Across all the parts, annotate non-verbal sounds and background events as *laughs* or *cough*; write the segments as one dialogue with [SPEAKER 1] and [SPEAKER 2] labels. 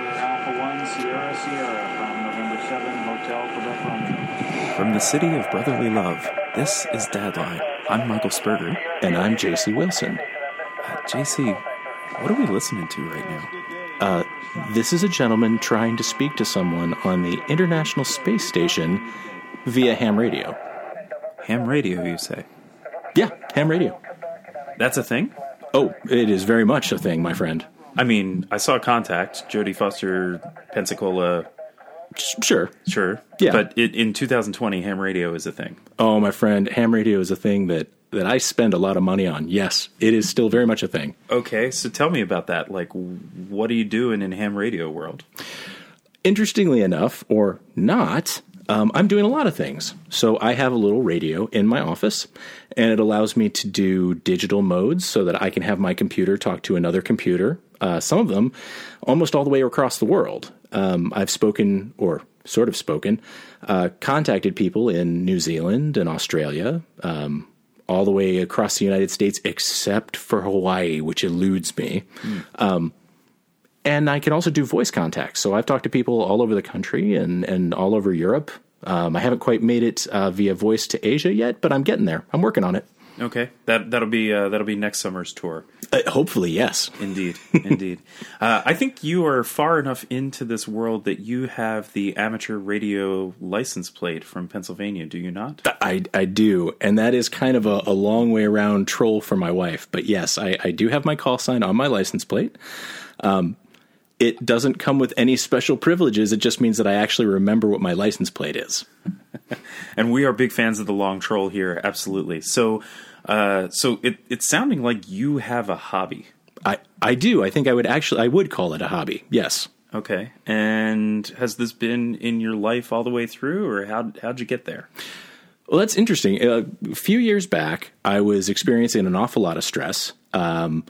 [SPEAKER 1] Alpha 1 Sierra Sierra from November 7 Hotel Quebec Romeo.
[SPEAKER 2] From the city of brotherly love, this is Dadline. I'm Michael Spurger.
[SPEAKER 3] And I'm JC Wilson.
[SPEAKER 2] Uh, JC, what are we listening to right now?
[SPEAKER 3] Uh, this is a gentleman trying to speak to someone on the International Space Station via ham radio.
[SPEAKER 2] Ham radio, you say?
[SPEAKER 3] Yeah, ham radio.
[SPEAKER 2] That's a thing?
[SPEAKER 3] Oh, it is very much a thing, my friend.
[SPEAKER 2] I mean, I saw Contact, Jodie Foster, Pensacola.
[SPEAKER 3] Sure.
[SPEAKER 2] Sure.
[SPEAKER 3] Yeah.
[SPEAKER 2] But it, in 2020, ham radio is a thing.
[SPEAKER 3] Oh, my friend, ham radio is a thing that, that I spend a lot of money on. Yes, it is still very much a thing.
[SPEAKER 2] Okay, so tell me about that. Like, what are you doing in ham radio world?
[SPEAKER 3] Interestingly enough, or not, um, I'm doing a lot of things. So I have a little radio in my office, and it allows me to do digital modes so that I can have my computer talk to another computer. Uh, some of them almost all the way across the world. Um, I've spoken, or sort of spoken, uh, contacted people in New Zealand and Australia, um, all the way across the United States, except for Hawaii, which eludes me. Um, and I can also do voice contacts. So I've talked to people all over the country and, and all over Europe. Um, I haven't quite made it uh, via voice to Asia yet, but I'm getting there. I'm working on it.
[SPEAKER 2] Okay, that that'll be uh, that'll be next summer's tour.
[SPEAKER 3] Uh, hopefully, yes.
[SPEAKER 2] Indeed, indeed. *laughs* Uh, I think you are far enough into this world that you have the amateur radio license plate from Pennsylvania. Do you not?
[SPEAKER 3] I, I do, and that is kind of a, a long way around troll for my wife. But yes, I, I do have my call sign on my license plate. Um, it doesn't come with any special privileges. It just means that I actually remember what my license plate is. *laughs*
[SPEAKER 2] and we are big fans of the long troll here, absolutely. So, uh, so it, it's sounding like you have a hobby.
[SPEAKER 3] I, I do. I think I would actually I would call it a hobby. Yes.
[SPEAKER 2] Okay. And has this been in your life all the way through, or how how'd you get there?
[SPEAKER 3] Well, that's interesting. Uh, a few years back, I was experiencing an awful lot of stress. Um,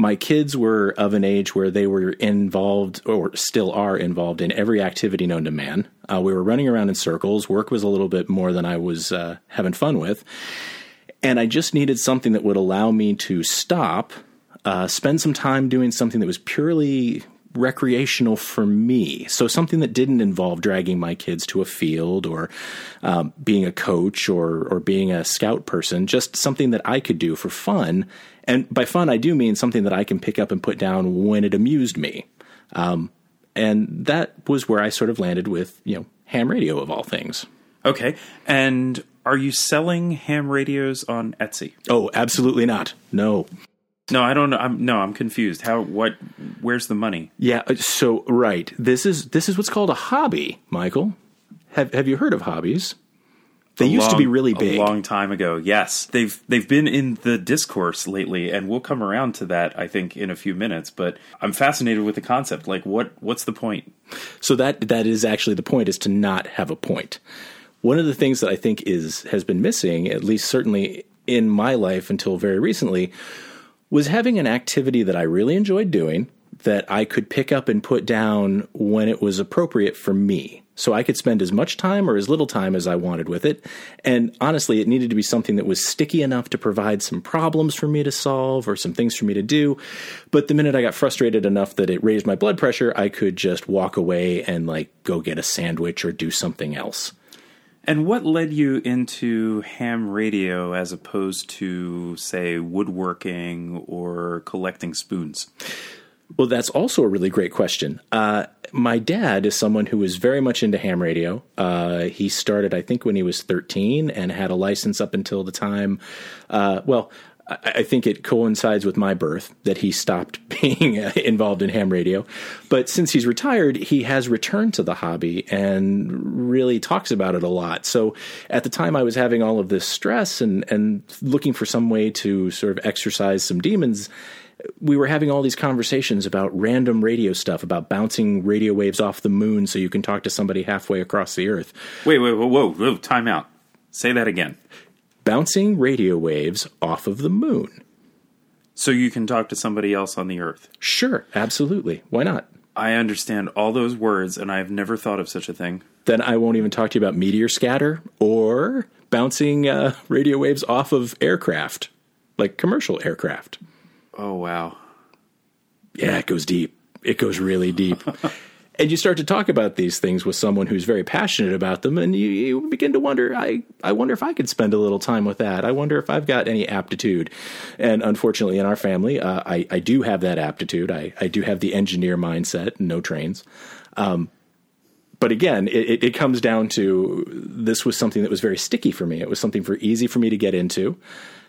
[SPEAKER 3] my kids were of an age where they were involved, or still are involved, in every activity known to man. Uh, we were running around in circles. Work was a little bit more than I was uh, having fun with. And I just needed something that would allow me to stop, uh, spend some time doing something that was purely recreational for me. So something that didn't involve dragging my kids to a field or um, being a coach or or being a scout person. Just something that I could do for fun. And by fun, I do mean something that I can pick up and put down when it amused me. Um, and that was where I sort of landed with you know ham radio of all things.
[SPEAKER 2] Okay, and are you selling ham radios on Etsy?
[SPEAKER 3] Oh, absolutely not. No.
[SPEAKER 2] No, I don't know. I'm no, I'm confused. How what where's the money?
[SPEAKER 3] Yeah, uh, so right. This is this is what's called a hobby, Michael. Have have you heard of hobbies? They
[SPEAKER 2] A
[SPEAKER 3] used to be really big.
[SPEAKER 2] A long time ago. Yes. They've they've been in the discourse lately and we'll come around to that I think in a few minutes, but I'm fascinated with the concept. Like what what's the point?
[SPEAKER 3] So that that is actually the point is to not have a point. One of the things that I think is has been missing, at least certainly in my life until very recently, was having an activity that I really enjoyed doing that I could pick up and put down when it was appropriate for me. So I could spend as much time or as little time as I wanted with it. And honestly, it needed to be something that was sticky enough to provide some problems for me to solve or some things for me to do. But the minute I got frustrated enough that it raised my blood pressure, I could just walk away and like go get a sandwich or do something else.
[SPEAKER 2] And what led you into ham radio as opposed to say woodworking or collecting spoons?
[SPEAKER 3] Well, that's also a really great question. Uh, my dad is someone who was very much into ham radio. Uh, he started, I think, when he was 13 and had a license up until the time. Uh, well, I, think it coincides with my birth that he stopped *laughs* being uh, involved in ham radio. But since he's retired, he has returned to the hobby and really talks about it a lot. So at the time I was having all of this stress and, and looking for some way to sort of exercise some demons, we were having all these conversations about random radio stuff, about bouncing radio waves off the moon so you can talk to somebody halfway across the earth.
[SPEAKER 2] Wait, wait, whoa, whoa, whoa, time out. Say that again.
[SPEAKER 3] Bouncing radio waves off of the moon.
[SPEAKER 2] So you can talk to somebody else on the earth.
[SPEAKER 3] Sure, absolutely. Why not?
[SPEAKER 2] I understand all those words and I've never thought of such a thing.
[SPEAKER 3] Then I won't even talk to you about meteor scatter or bouncing uh, radio waves off of aircraft, like commercial aircraft.
[SPEAKER 2] Oh wow.
[SPEAKER 3] Yeah, it goes deep. it goes really deep. *laughs* and you start to talk about these things with someone who's very passionate about them, and you, you, begin to wonder, I, I wonder if I could spend a little time with that. I wonder if I've got any aptitude. And unfortunately, in our family, uh, I, I do have that aptitude. I, I do have the engineer mindset, no trains. Um, but again, it, it comes down to this was something that was very sticky for me. It was something for easy for me to get into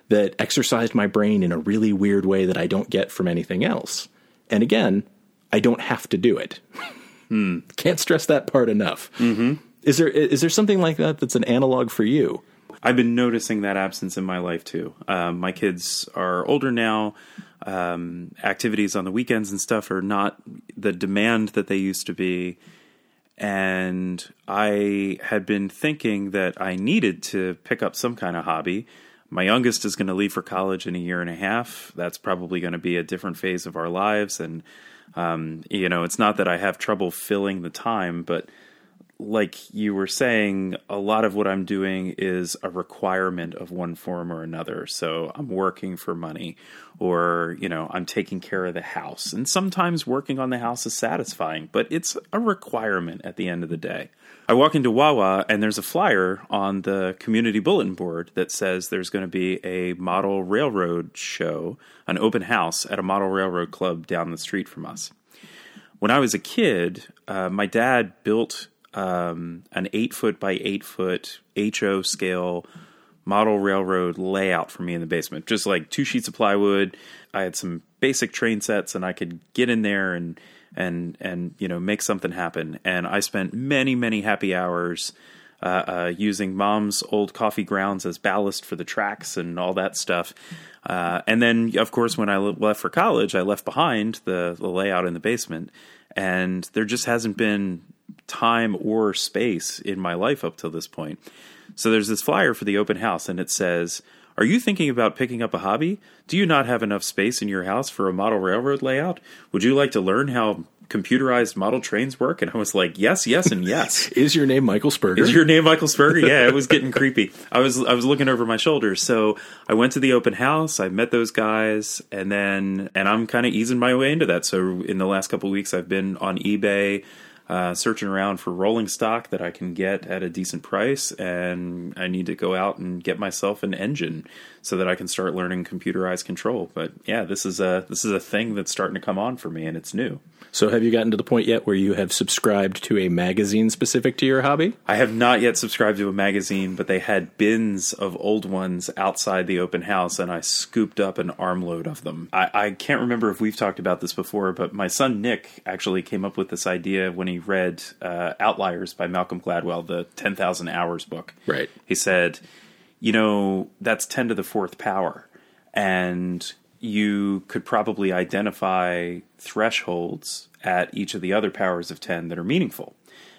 [SPEAKER 3] that exercised my brain in a really weird way that I don't get from anything else. And again, I don't have to do it. *laughs* Hmm. Can't stress that part enough. Mm-hmm. Is there is there something like that that's an analog for you?
[SPEAKER 2] I've been noticing that absence in my life too. Um, my kids are older now. Um, activities on the weekends and stuff are not the demand that they used to be and I had been thinking that I needed to pick up some kind of hobby. My youngest is going to leave for college in a year and a half. That's probably going to be a different phase of our lives. And, um, you know, it's not that I have trouble filling the time, but like you were saying, a lot of what I'm doing is a requirement of one form or another. So I'm working for money, or, you know, I'm taking care of the house. And sometimes working on the house is satisfying, but it's a requirement at the end of the day. I walk into Wawa and there's a flyer on the community bulletin board that says there's going to be a model railroad show, an open house at a model railroad club down the street from us. When I was a kid, uh, my dad built um, an eight foot by eight foot HO scale model railroad layout for me in the basement. Just like two sheets of plywood. I had some basic train sets, and I could get in there and and and you know make something happen. And I spent many many happy hours. Uh, uh, using mom's old coffee grounds as ballast for the tracks and all that stuff. Uh, and then, of course, when I left for college, I left behind the, the layout in the basement. And there just hasn't been time or space in my life up till this point. So there's this flyer for the open house, and it says, Are you thinking about picking up a hobby? Do you not have enough space in your house for a model railroad layout? Would you like to learn how computerized model trains work? And I was like, yes, yes, and yes. *laughs*
[SPEAKER 3] Is your name Michael Spurger?
[SPEAKER 2] Is your name Michael Spurger? Yeah, it was getting creepy. I was I was looking over my shoulder. So I went to the open house. I met those guys, and then and I'm kind of easing my way into that. So in the last couple weeks, I've been on eBay uh, searching around for rolling stock that I can get at a decent price, and I need to go out and get myself an engine so that I can start learning computerized control. But yeah, this is a this is a thing that's starting to come on for me, and it's new.
[SPEAKER 3] So, have you gotten to the point yet where you have subscribed to a magazine specific to your hobby?
[SPEAKER 2] I have not yet subscribed to a magazine, but they had bins of old ones outside the open house, and I scooped up an armload of them. I, I can't remember if we've talked about this before, but my son Nick actually came up with this idea when he read uh, Outliers by Malcolm Gladwell, the 10,000 Hours book.
[SPEAKER 3] Right.
[SPEAKER 2] He said, you know, that's 10 to the fourth power. And you could probably identify thresholds at each of the other powers of 10 that are meaningful.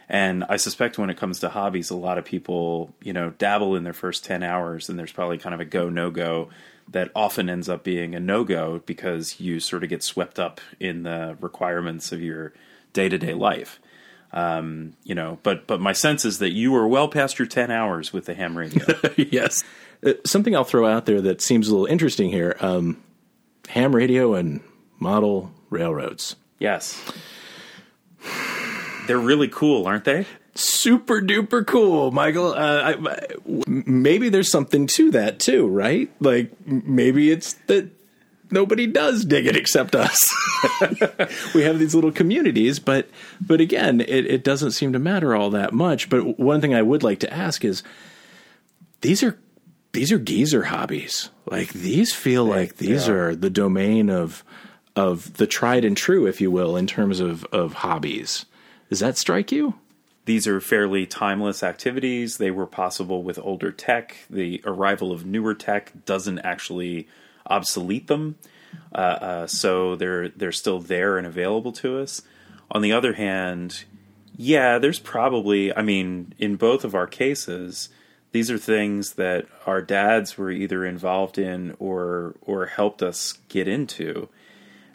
[SPEAKER 2] And I suspect when it comes to hobbies, a lot of people, you know, dabble in their first 10 hours, and there's probably kind of a go, no go that often ends up being a no go because you sort of get swept up in the requirements of your day to day life. Um, you know, but but my sense is that you were well past your 10 hours with the ham radio. *laughs*
[SPEAKER 3] yes. Uh, something I'll throw out there that seems a little interesting here. Um, ham radio and model railroads.
[SPEAKER 2] Yes. They're really cool, aren't they?
[SPEAKER 3] Super duper cool, Michael. Uh, I, maybe there's something to that too, right? Like maybe it's that nobody does dig it except us. *laughs* we have these little communities, but but again, it, it doesn't seem to matter all that much. But one thing I would like to ask is, these are these are geezer hobbies. Like these feel like these yeah. are the domain of of the tried and true, if you will, in terms of of hobbies. Does that strike you?
[SPEAKER 2] These are fairly timeless activities. They were possible with older tech. The arrival of newer tech doesn't actually obsolete them, uh, uh, so they're they're still there and available to us. On the other hand, yeah, there's probably. I mean, in both of our cases, these are things that our dads were either involved in or or helped us get into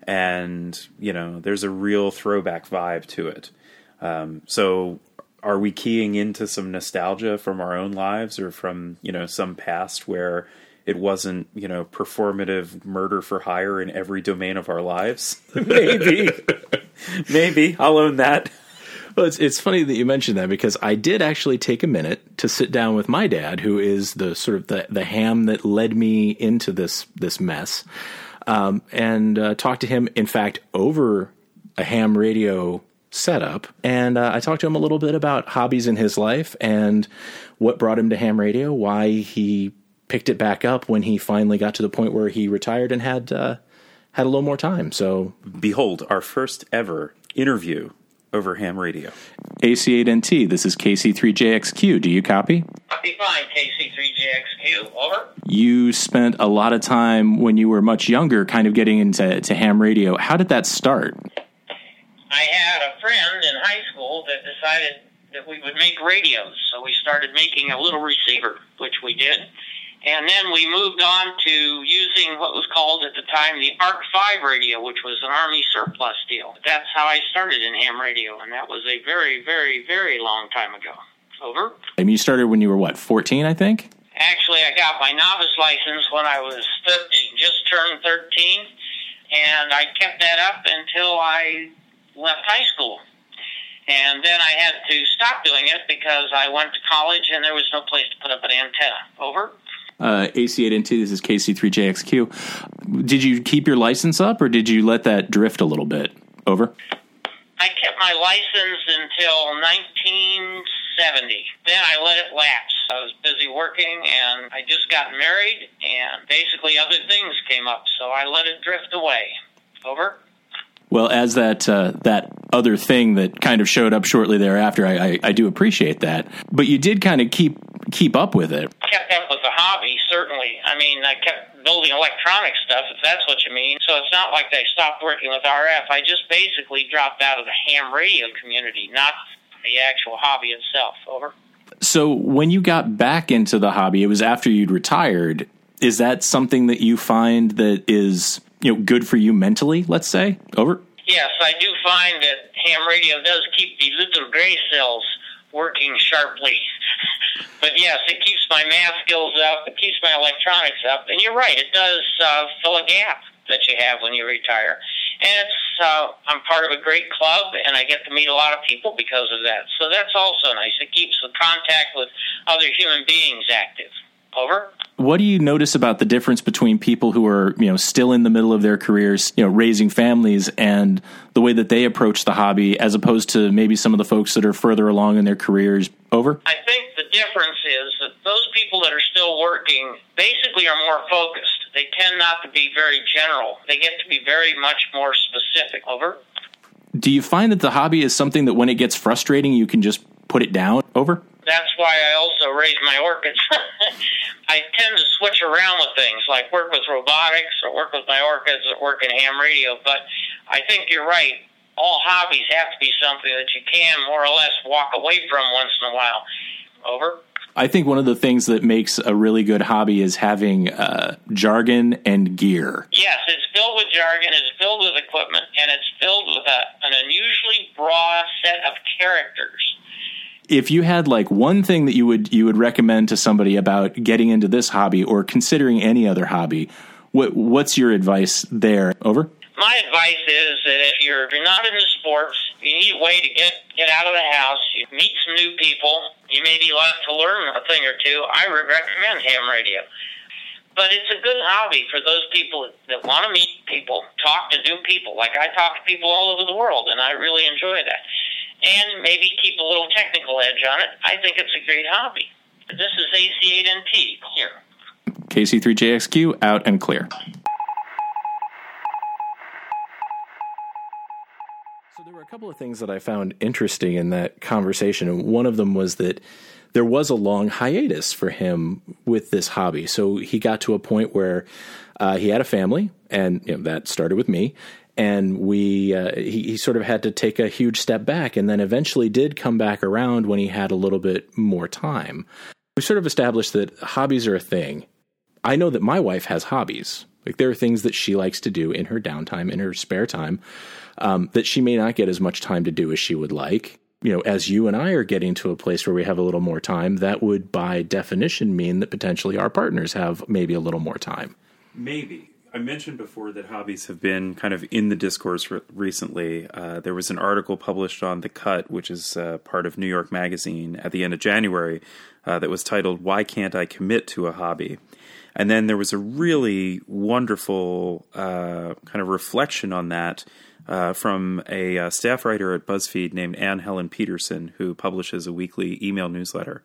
[SPEAKER 2] and you know there's a real throwback vibe to it um, so are we keying into some nostalgia from our own lives or from you know some past where it wasn't you know performative murder for hire in every domain of our lives *laughs* maybe *laughs* Maybe I'll own that.
[SPEAKER 3] Well, it's it's funny that you mentioned that because I did actually take a minute to sit down with my dad, who is the sort of the, the ham that led me into this this mess, um, and uh, talk to him. In fact, over a ham radio setup, and uh, I talked to him a little bit about hobbies in his life and what brought him to ham radio, why he picked it back up when he finally got to the point where he retired and had uh, had a little more time. So,
[SPEAKER 2] behold, our first ever interview over ham radio.
[SPEAKER 3] AC8NT, this is KC3JXQ. Do you copy?
[SPEAKER 4] Copy fine, KC3JXQ. Over.
[SPEAKER 3] You spent a lot of time when you were much younger kind of getting into to ham radio. How did that start?
[SPEAKER 4] I had a friend in high school that decided that we would make radios, so we started making a little receiver, which we did. And then we moved on to using what was called at the time the ARC 5 radio, which was an Army surplus deal. That's how I started in ham radio, and that was a very, very, very long time ago. Over.
[SPEAKER 3] I mean, you started when you were, what, 14, I think?
[SPEAKER 4] Actually, I got my novice license when I was 13, just turned 13, and I kept that up until I left high school. And then I had to stop doing it because I went to college and there was no place to put up an antenna. Over.
[SPEAKER 3] Uh, AC8NT, this is KC3JXQ. Did you keep your license up or did you let that drift a little bit? Over.
[SPEAKER 4] I kept my license until 1970. Then I let it lapse. I was busy working and I just got married and basically other things came up, so I let it drift away. Over.
[SPEAKER 3] Well, as that uh, that other thing that kind of showed up shortly thereafter, I, I, I do appreciate that. But you did kind of keep keep up with it.
[SPEAKER 4] Kept up with the hobby, certainly. I mean, I kept building electronic stuff, if that's what you mean. So it's not like I stopped working with RF. I just basically dropped out of the ham radio community, not the actual hobby itself. Over.
[SPEAKER 3] So when you got back into the hobby, it was after you'd retired. Is that something that you find that is you know good for you mentally? Let's say over.
[SPEAKER 4] Yes, I do find that ham radio does keep the little gray cells working sharply. But yes, it keeps my math skills up. It keeps my electronics up. And you're right, it does uh, fill a gap that you have when you retire. And it's uh, I'm part of a great club, and I get to meet a lot of people because of that. So that's also nice. It keeps the contact with other human beings active. Over.
[SPEAKER 3] What do you notice about the difference between people who are, you know, still in the middle of their careers, you know, raising families and the way that they approach the hobby as opposed to maybe some of the folks that are further along in their careers? Over.
[SPEAKER 4] I think the difference is that those people that are still working basically are more focused. They tend not to be very general. They get to be very much more specific. Over.
[SPEAKER 3] Do you find that the hobby is something that when it gets frustrating, you can just put it down? Over.
[SPEAKER 4] That's why I also raise my orchids. *laughs* I tend to switch around with things, like work with robotics or work with my orchids or work in ham radio. But I think you're right. All hobbies have to be something that you can more or less walk away from once in a while. Over.
[SPEAKER 3] I think one of the things that makes a really good hobby is having uh, jargon and gear.
[SPEAKER 4] Yes, it's filled with jargon, it's filled with equipment, and it's filled with a, an unusually broad set of characters
[SPEAKER 3] if you had like one thing that you would you would recommend to somebody about getting into this hobby or considering any other hobby, what what's your advice there? Over.
[SPEAKER 4] My advice is that if you're, if you're not into sports, you need a way to get get out of the house. You meet some new people. You may be left to learn a thing or two. I recommend ham radio. But it's a good hobby for those people that want to meet people, talk to new people. Like I talk to people all over the world, and I really enjoy that and maybe keep a little technical edge on it. I think it's a great hobby. This is AC8NT, clear.
[SPEAKER 3] KC3JXQ, out and clear. So there were a couple of things that I found interesting in that conversation, and one of them was that there was a long hiatus for him with this hobby. So he got to a point where uh, he had a family, and you know, that started with me and we uh, he, he, sort of had to take a huge step back and then eventually did come back around when he had a little bit more time. We sort of established that hobbies are a thing. I know that my wife has hobbies. Like there are things that she likes to do in her downtime in her spare time um, that she may not get as much time to do as she would like. You know as you and i are getting to a place where we have a little more time that would by definition mean that potentially our partners have maybe a little more time.
[SPEAKER 2] Maybe I mentioned before that hobbies have been kind of in the discourse re- recently. Uh, there was an article published on The Cut, which is uh, part of New York Magazine, at the end of January, uh, that was titled "Why Can't I Commit to a Hobby?" And then there was a really wonderful uh, kind of reflection on that uh, from a uh, staff writer at BuzzFeed named Anne Helen Petersen, who publishes a weekly email newsletter.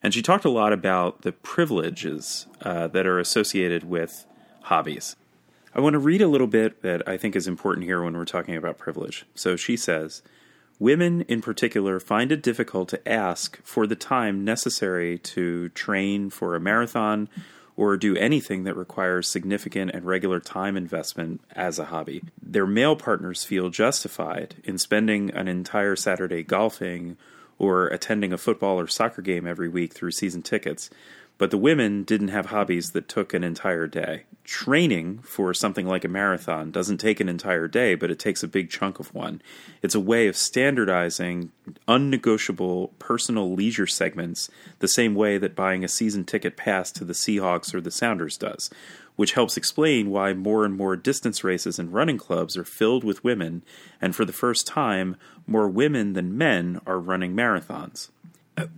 [SPEAKER 2] And she talked a lot about the privileges that are associated with hobbies. I want to read a little bit that I think is important here when we're talking about privilege. So she says, Women in particular find it difficult to ask for the time necessary to train for a marathon or do anything that requires significant and regular time investment as a hobby. Their male partners feel justified in spending an entire Saturday golfing or attending a football or soccer game every week through season tickets but the women didn't have hobbies that took an entire day. Training for something like a marathon doesn't take an entire day, but it takes a big chunk of one. It's a way of standardizing unnegotiable personal leisure segments the same way that buying a season ticket pass to the Seahawks or the Sounders does, which helps explain why more and more distance races and running clubs are filled with women, and for the first time, more women than men are running marathons.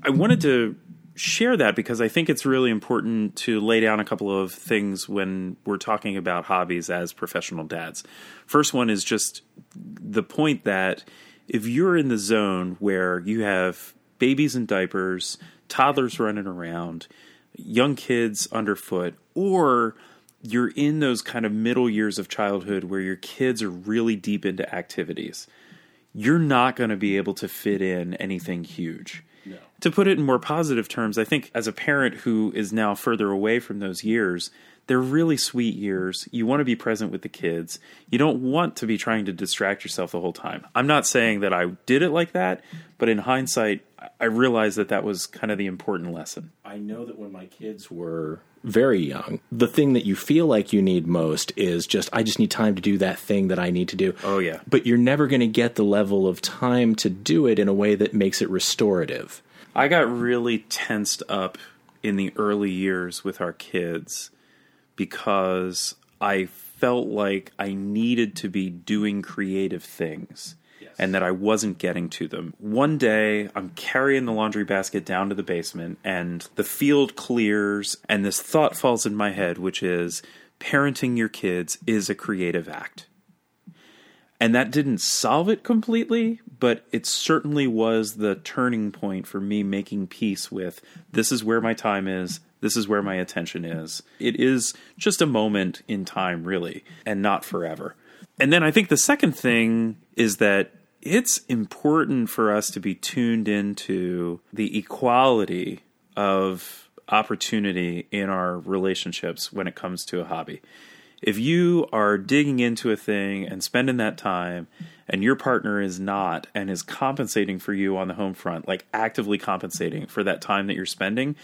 [SPEAKER 2] I wanted to share that because I think it's really important to lay down a couple of things when we're talking about hobbies as professional dads. First one is just the point that if you're in the zone where you have babies in diapers, toddlers running around, young kids underfoot, or you're in those kind of middle years of childhood where your kids are really deep into activities, you're not going to be able to fit in anything huge to put it in more positive terms, I think as a parent who is now further away from those years, they're really sweet years. You want to be present with the kids. You don't want to be trying to distract yourself the whole time. I'm not saying that I did it like that, but in hindsight, I realized that that was kind of the important lesson.
[SPEAKER 3] I know that when my kids were very young, the thing that you feel like you need most is just, I just need time to do that thing that I need to do.
[SPEAKER 2] Oh, yeah.
[SPEAKER 3] But you're never going to get the level of time to do it in a way that makes it restorative.
[SPEAKER 2] I got really tensed up in the early years with our kids because I felt like I needed to be doing creative things yes. and that I wasn't getting to them. One day, I'm carrying the laundry basket down to the basement and the field clears, and this thought falls in my head, which is parenting your kids is a creative act. And that didn't solve it completely, but it certainly was the turning point for me making peace with this is where my time is, this is where my attention is. It is just a moment in time, really, and not forever. And then I think the second thing is that it's important for us to be tuned into the equality of opportunity in our relationships when it comes to a hobby if you are digging into a thing and spending that time and your partner is not and is compensating for you on the home front like actively compensating for that time that you're spending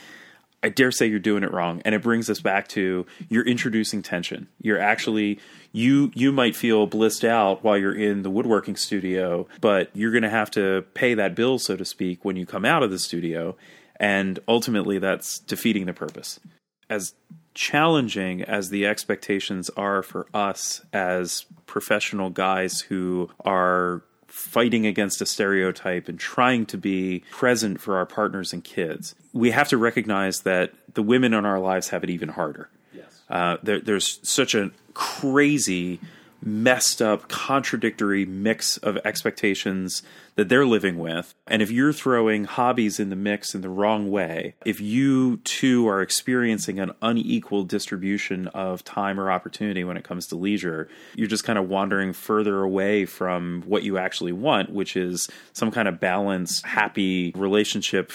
[SPEAKER 2] i dare say you're doing it wrong. And it brings us back to you're introducing tension. You're actually you you might feel blissed out while you're in the woodworking studio but you're going to have to pay that bill so to speak when you come out of the studio. And ultimately that's defeating the purpose. As challenging as the expectations are for us as professional guys who are fighting against a stereotype and trying to be present for our partners and kids, we have to recognize that the women in our lives have it even harder. Yes. Uh, there, there's such a crazy, messed up, contradictory mix of expectations that they're living with. And if you're throwing hobbies in the mix in the wrong way, if you too are experiencing an unequal distribution of time or opportunity when it comes to leisure, you're just kind of wandering further away from what you actually want, which is some kind of balanced, happy relationship,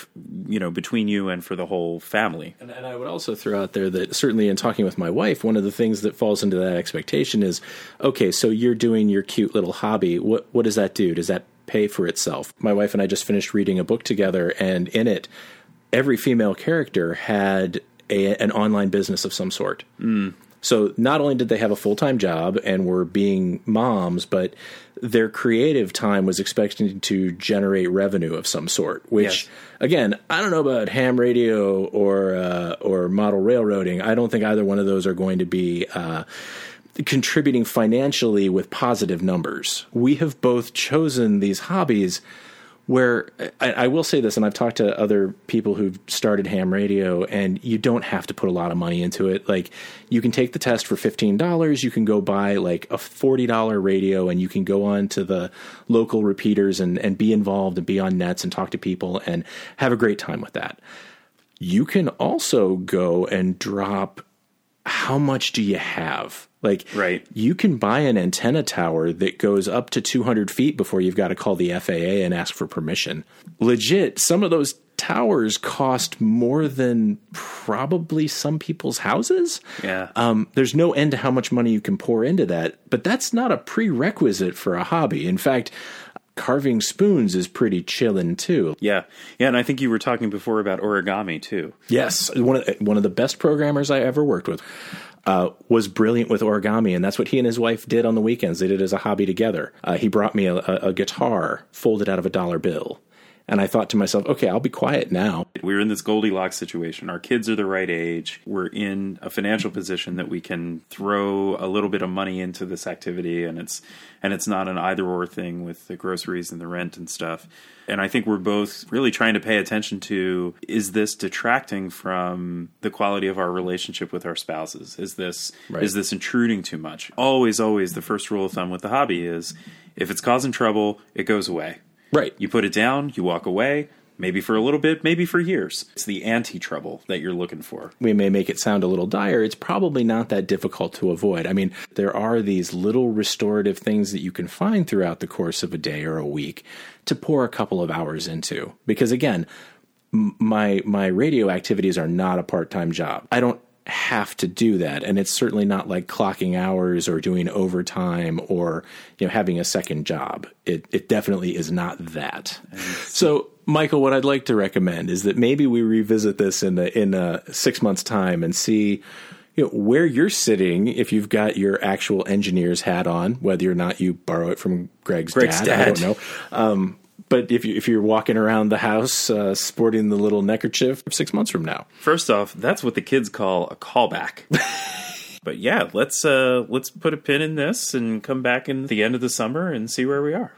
[SPEAKER 2] you know, between you and for the whole family.
[SPEAKER 3] And, and I would also throw out there that certainly in talking with my wife, one of the things that falls into that expectation is, okay, so you're doing your cute little hobby. What what does that do? Does that pay for itself. My wife and I just finished reading a book together, and in it, every female character had a, an online business of some sort. Mm. So not only did they have a full time job and were being moms, but their creative time was expected to generate revenue of some sort. Which, yes. again, I don't know about ham radio or uh, or model railroading. I don't think either one of those are going to be. Uh, contributing financially with positive numbers. We have both chosen these hobbies where I, I, will say this, and I've talked to other people who've started ham radio, and you don't have to put a lot of money into it. Like, you can take the test for $15. You can go buy like a $40 radio, and you can go on to the local repeaters and, and be involved and be on nets and talk to people and have a great time with that. You can also go and drop how much do you have? Like,
[SPEAKER 2] right.
[SPEAKER 3] you can buy an antenna tower that goes up to 200 feet before you've got to call the FAA and ask for permission. Legit, some of those towers cost more than probably some people's houses.
[SPEAKER 2] Yeah.
[SPEAKER 3] Um, there's no end to how much money you can pour into that, but that's not a prerequisite for a hobby. In fact, carving spoons is pretty chillin' too.
[SPEAKER 2] Yeah, yeah, and I think you were talking before about origami too.
[SPEAKER 3] Yes, one of one of the best programmers I ever worked with uh, was brilliant with origami, and that's what he and his wife did on the weekends. They did it as a hobby together. Uh, he brought me a, a, a guitar folded out of a dollar bill. And I thought to myself, okay, I'll be quiet now.
[SPEAKER 2] We're in this Goldilocks situation. Our kids are the right age. We're in a financial position that we can throw a little bit of money into this activity, and it's and it's not an either or thing with the groceries and the rent and stuff. And I think we're both really trying to pay attention to is this detracting from the quality of our relationship with our spouses? Is this right. is this intruding too much? Always, always the first rule of thumb with the hobby is if it's causing trouble, it goes away.
[SPEAKER 3] Right.
[SPEAKER 2] You put it down, you walk away, maybe for a little bit, maybe for years. It's the anti trouble that you're looking for.
[SPEAKER 3] We may make it sound a little dire. It's probably not that difficult to avoid. I mean, there are these little restorative things that you can find throughout the course of a day or a week to pour a couple of hours into. Because again, my my radio activities are not a part-time job. I don't have to do that. And it's certainly not like clocking hours or doing overtime or you know having a second job. It it definitely is not that. So michael what i'd like to recommend is that maybe we revisit this in a, in a 6 months time and see you know, where you're sitting if you've got your actual engineer's hat on whether or not you borrow it from greg's,
[SPEAKER 2] greg's
[SPEAKER 3] dad,
[SPEAKER 2] dad,
[SPEAKER 3] i don't know. Um, but if you if you're walking around the house uh, sporting the little neckerchief six months from now,
[SPEAKER 2] first off, that's what the kids call a callback. *laughs* but yeah, let's uh, let's put a pin in this and come back in the end of the summer and see where we are.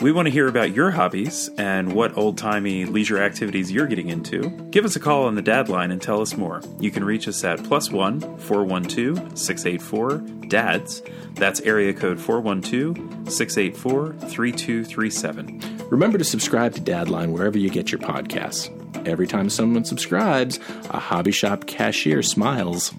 [SPEAKER 2] We want to hear about your hobbies and what old timey leisure activities you're getting into. Give us a call on the Dad line and tell us more. You can reach us at plus one 412 684 DADS. That's area code 412 684 3237.
[SPEAKER 3] Remember to subscribe to Dadline wherever you get your podcasts. Every time someone subscribes, a hobby shop cashier smiles.